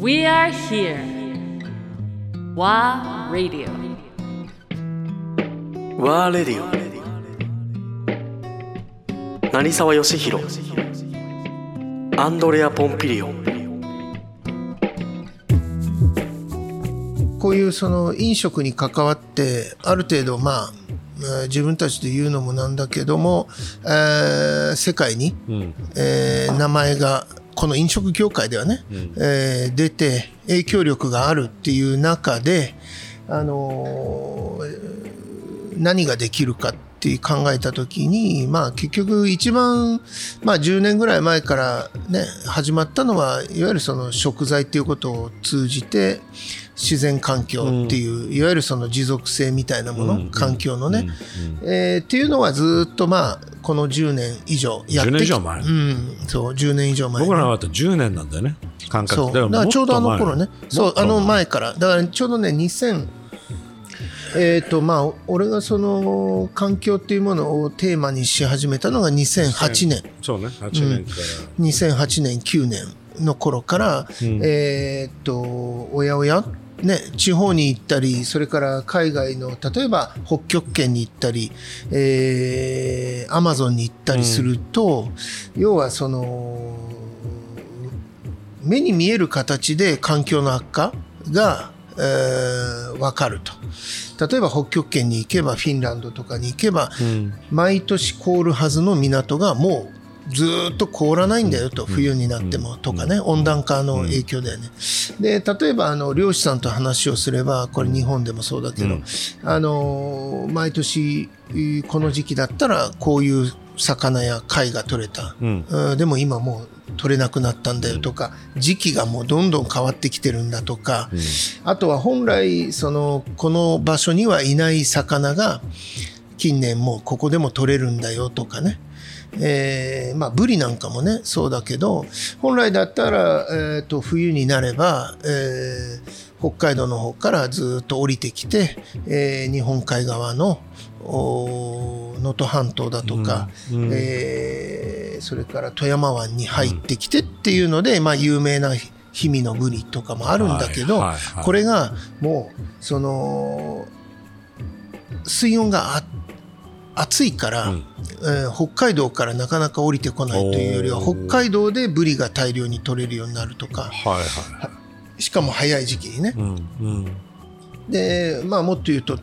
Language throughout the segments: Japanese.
We are here. WA Radio. ワーレディオ成沢義弘アンドレア・ポンピリオンこういうその飲食に関わってある程度まあえー自分たちで言うのもなんだけども、えー世界に、えー名前がこの飲食業界ではね、えー出て影響力があるっていう中で、あのー何ができるかって考えた時に、まあ、結局一番、まあ、10年ぐらい前から、ね、始まったのはいわゆるその食材っていうことを通じて自然環境っていう、いわゆるその持続性みたいなもの、環境のね、えーっていうのはずっとまあこの10年以上やってき10年以上前。うん、そう10年以上前僕らはあと10年なんだよね。感覚。そう。だからちょうどあの頃ね。そうあの前前から。だからちょうどね2000えっ、とまあ俺がその環境っていうものをテーマにし始めたのが2008年。そうね。8年から、2008年9年の頃から、えっ、とおやおやね、地方に行ったりそれから海外の例えば北極圏に行ったり、えーアマゾンに行ったりすると、要はその目に見える形で環境の悪化が、えー分かると。例えば北極圏に行けばフィンランドとかに行けば、毎年凍るはずの港がもうずーっと凍らないんだよと、冬になってもとかね、温暖化の影響だよね。で例えばあの漁師さんと話をすればこれ日本でもそうだけど、あのー毎年えーこの時期だったらこういう魚や貝が取れた、ん。うん。でも今もう取れなくなったんだよとか、時期がもうどんどん変わってきてるんだとか、あとは本来そのこの場所にはいない魚が近年もうここでも取れるんだよとかね。えーまあ、ブリなんかもねそうだけど本来だったら、えーと冬になれば、えー北海道の方からずっと降りてきて、えー日本海側の能登半島だとか、えーそれから富山湾に入ってきてっていうので、まあ、有名な氷見のブリとかもあるんだけど、はいはいはい。これがもうその水温があ暑いから、えー北海道からなかなか降りてこないというよりは北海道でブリが大量に取れるようになるとか。はいはい。しかも早い時期にね。うんうん。でまあもっと言うと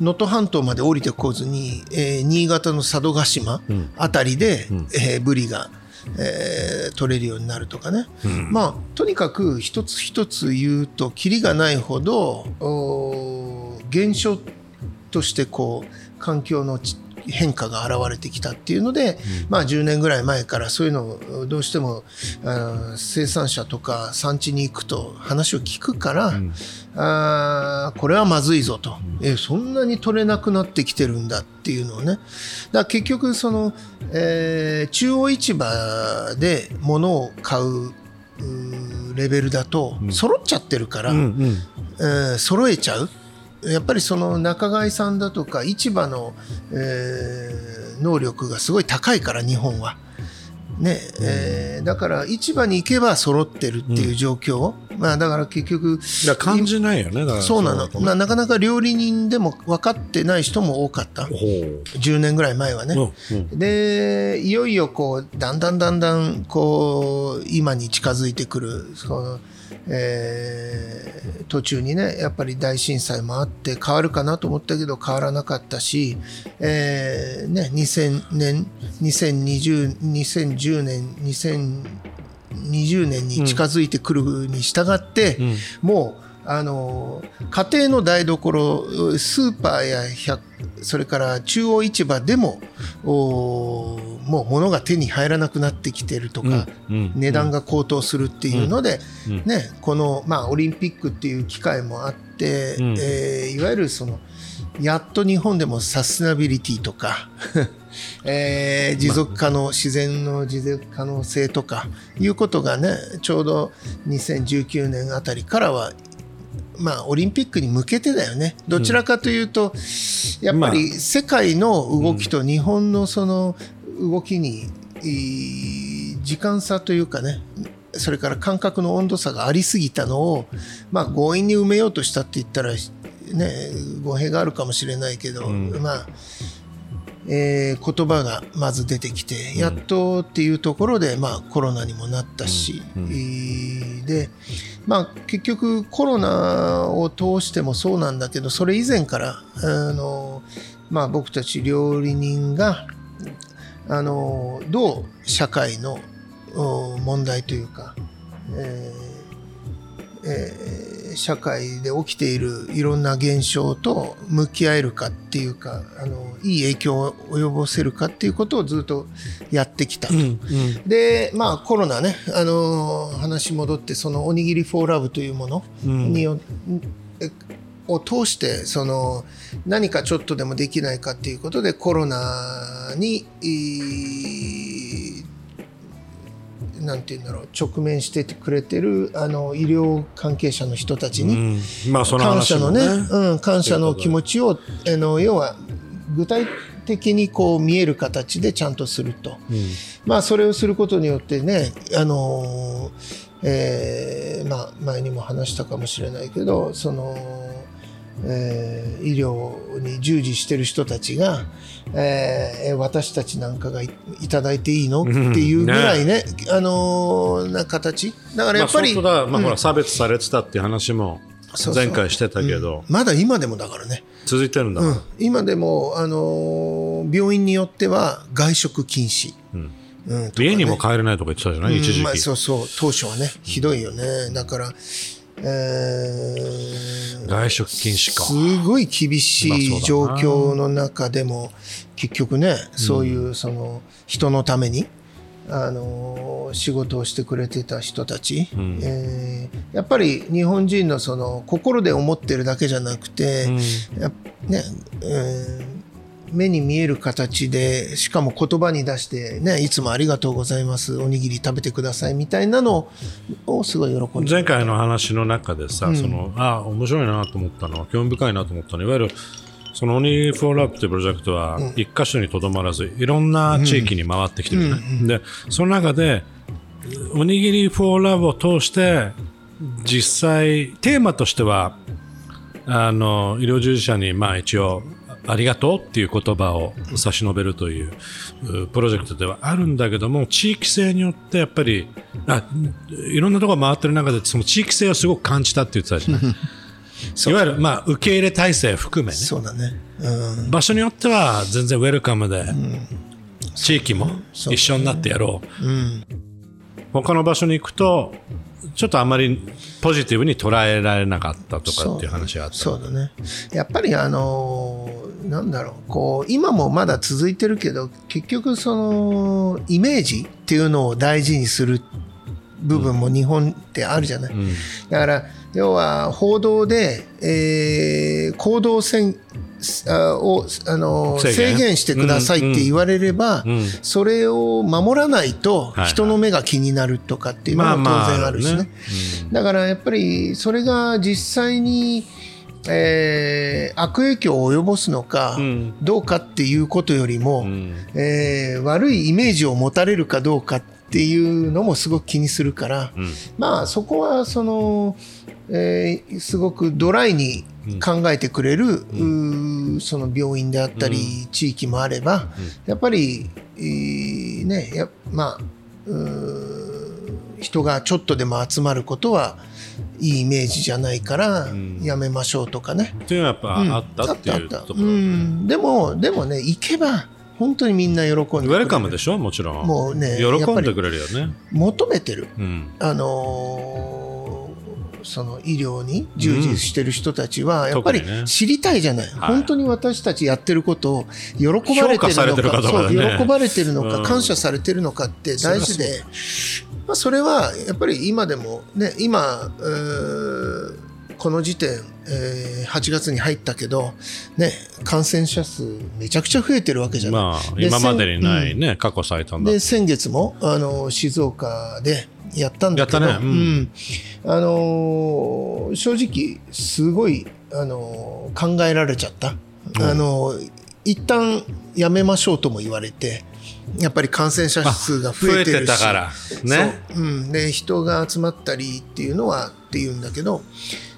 能登半島まで降りてこずに、えー新潟の佐渡島あたりで、えーブリが、えー取れるようになるとかね、まあとにかく一つ一つ言うとキリがないほどおー現象としてこう環境のち変化が現れてきたっていうので、まあ10年ぐらい前からそういうのをどうしてもあー生産者とか産地に行くと話を聞くから、あーこれはまずいぞと、えそんなに取れなくなってきてるんだっていうのをね。だから結局その、えー中央市場で物を買うレベルだと揃っちゃってるから、うんうん。えー揃えちゃうやっぱりその仲買さんだとか市場の、えー能力がすごい高いから日本は。ねえーだから市場に行けば揃ってるっていう状況、まあ、だから結局感じないよねだから。そうなの。のななかなか料理人でも分かってない人も多かった。ほう。10年ぐらい前はね。うんうん。でいよいよこうだんだんだんだんこう今に近づいてくるその、えー途中にねやっぱり大震災もあって変わるかなと思ったけど変わらなかったし、えーね、2000年2020 2010年2020年に近づいてくるに従って、もうあの家庭の台所スーパーや百それから中央市場でもおもう物が手に入らなくなってきてるとか、値段が高騰するっていうので、ね、この、まあ、オリンピックっていう機会もあって、ん。えーいわゆるそのやっと日本でもサステナビリティとか、えー持続可能、自然の持続可能性とかいうことがねちょうど2019年あたりからはまあ、オリンピックに向けてだよね。どちらかというと、やっぱり世界の動きと日本のその動きに、時間差というかね、それから感覚の温度差がありすぎたのを、まあ、強引に埋めようとしたって言ったら、ね、語弊があるかもしれないけど、まあえー言葉がまず出てきて、やっとっていうところで、まあ、コロナにもなったし、えーで、まあ、結局コロナを通してもそうなんだけどそれ以前からあの、まあ、僕たち料理人があのどう社会のお問題というか、えーえー社会で起きているいろんな現象と向き合えるかっていうかあのいい影響を及ぼせるかっていうことをずっとやってきたと。でまあコロナね、あのー話戻ってその「おにぎりフォーラブというものによ、えを通してその何かちょっとでもできないかっていうことでコロナにいなんて言うんだろう直面しててくれてるあの医療関係者の人たちに、うん。まあその感謝のねねうん、感謝の気持ちをあの要は具体的にこう見える形でちゃんとすると、まあそれをすることによってねあのえーまあ前にも話したかもしれないけどその、えー医療に従事してる人たちが、えー私たちなんかがいいただいていいの？っていうぐらいね,、あのな形。だからやっぱり、まあ、まあほら差別されてたっていう話も前回してたけど、まだ今でもだからね。続いてるんだ。から、今でも、あのー病院によっては外食禁止、うん。とかね。家にも帰れないとか言ってたじゃない、一時期、うんまあ、そうそう。当初はね。ひどいよね。だから、えー外食禁止か。すごい厳しまあい状況の中でも結局ねそういうその人のために、あのー仕事をしてくれてた人たち、えーやっぱり日本人のその心で思ってるだけじゃなくて、やっねえー目に見える形でしかも言葉に出して、ね、いつもありがとうございますおにぎり食べてくださいみたいなのをすごい喜んで。前回の話の中でさ、そのあ面白いなと思ったのは興味深いなと思ったのはいわゆるそのオニフォーラブっていうプロジェクトは一箇所にとどまらずいろんな地域に回ってきてるね、でその中でおにぎりフォーラブを通して実際テーマとしてはあの医療従事者にまあ一応ありがとうっていう言葉を差し伸べるといううプロジェクトではあるんだけども地域性によってやっぱりあいろんなところ回ってる中でその地域性をすごく感じたって言ってたじゃない。いわゆるまあ受け入れ体制含めね。そうだね、うん、場所によっては全然ウェルカムで、地域も一緒になってやろう、他の場所に行くとちょっとあまりポジティブに捉えられなかったとかっていう話があった。そうだね。やっぱりあのーなんだろう。こう今もまだ続いてるけど結局そのイメージっていうのを大事にする部分も日本ってあるじゃない、だから要は報道で、えー行動せあをあの制限？してくださいって言われれば、それを守らないとはい人の目が気になるとかっていうのは当然あるしね。ね。だからやっぱりそれが実際に、えー悪影響を及ぼすのかん。どうかっていうことよりも、ん。えー悪いイメージを持たれるかどうかっていうのもすごく気にするから、まあそこはその、えーすごくドライに考えてくれる、うーその病院であったり、地域もあれば、やっぱり、えーねやまあ人がちょっとでも集まることはいいイメージじゃないからやめましょうとかね。っていうのはやっぱあったっていうところ、うん、でもでもね行けば本当にみんな喜んでくれる。ウェルカムでしょ？もちろん。もうね喜んでくれるよね。求めてる。うん。あのーその医療に従事してる人たちはやっぱり知りたいじゃない、い。本当に私たちやってることを喜ばれてるのかどうかだそうね喜ばれてるのか、うん。感謝されてるのかって大事でまあ、それはやっぱり今でもね今この時点、えー8月に入ったけど、ね、感染者数めちゃくちゃ増えてるわけじゃない。まあで今までにないね、過去最多だ。で先月もあの静岡でやったんだけどね。うん。あのー正直すごい、あのー考えられちゃった、あのー一旦やめましょうとも言われてやっぱり感染者数が増えてるし。ね。そう、うん、で人が集まったりっていうのはっていうんだけど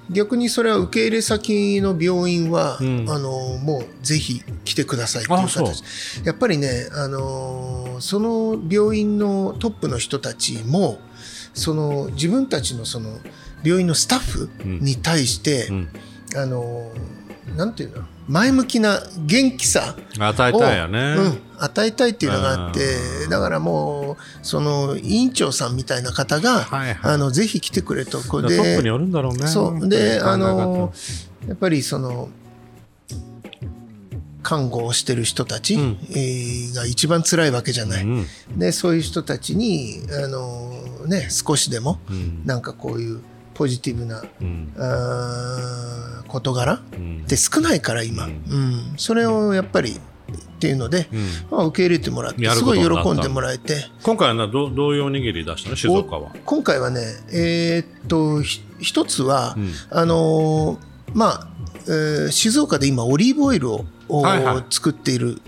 逆にそれは受け入れ先の病院は、ん。あのもうぜひ来てくださいっていう形。やっぱりね、あのその病院のトップの人たちもその自分たちのその病院のスタッフに対して、うん。あのなんていうの？前向きな元気さ与えたいよね、うん、与えたいっていうのがあってだからもうその委員長さんみたいな方が、はいはい。あのぜひ来てくれと。これでトップによるんだろうね。そう。であのやっぱりその看護をしてる人たち、ん。えーが一番辛いわけじゃない、うん。でそういう人たちにあの、ね、少しでも、ん。なんかこういうポジティブな、うん。あー事柄うん。って少ないから今、うん。それをやっぱりっていうので、まあ、受け入れてもらってすごい喜んでもらえて。今回はなどどういうおにぎり出したの？静岡は。今回はねえーっとひ一つは、ん。あのーまあ、えー静岡で今オリーブオイルををはいはい。作っている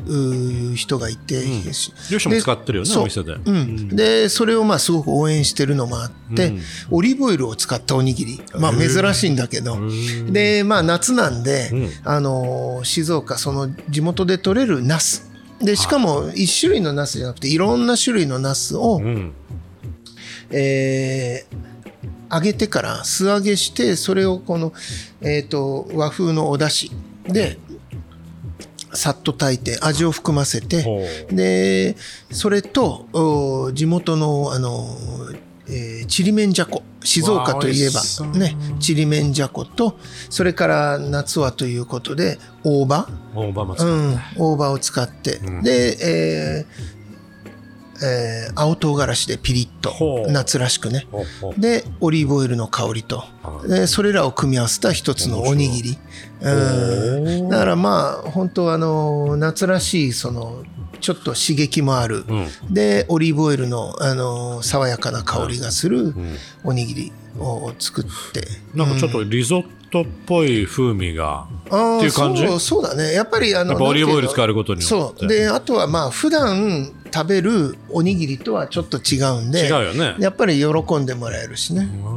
人がいて、し。両親も使ってるよねお店で。うん。でそれをまあすごく応援してるのもあって、うん。オリーブオイルを使ったおにぎり、まあ、珍しいんだけど、でまあ夏なんで、うん。あのー静岡その地元で採れるナス。でしかも1種類のナスじゃなくていろんな種類のナスを、うん。えー揚げてから素揚げしてそれをこの、えー、と和風のお出汁でさっと炊いて味を含ませてでそれとお地元のあの、えーちりめんじゃこ静岡といえばねちりめんじゃことそれから夏はということで大葉。大葉ううん、大葉を使って、ん。で、えーえー青唐辛子でピリッと夏らしくね。でオリーブオイルの香りと。はいでそれらを組み合わせた一つのおにぎり、うん、だからまあ本当あの夏らしいそのちょっと刺激もある、うん。でオリーブオイルのあの爽やかな香りがするおにぎりを作って、なんかちょっとリゾットっぽい風味が、あーっていう感じ？そうそうだね。やっぱりあのオリーブオイル使えることによって。そう。であとはまあ普段食べるおにぎりとはちょっと違うんで違うよね。やっぱり喜んでもらえるしね、う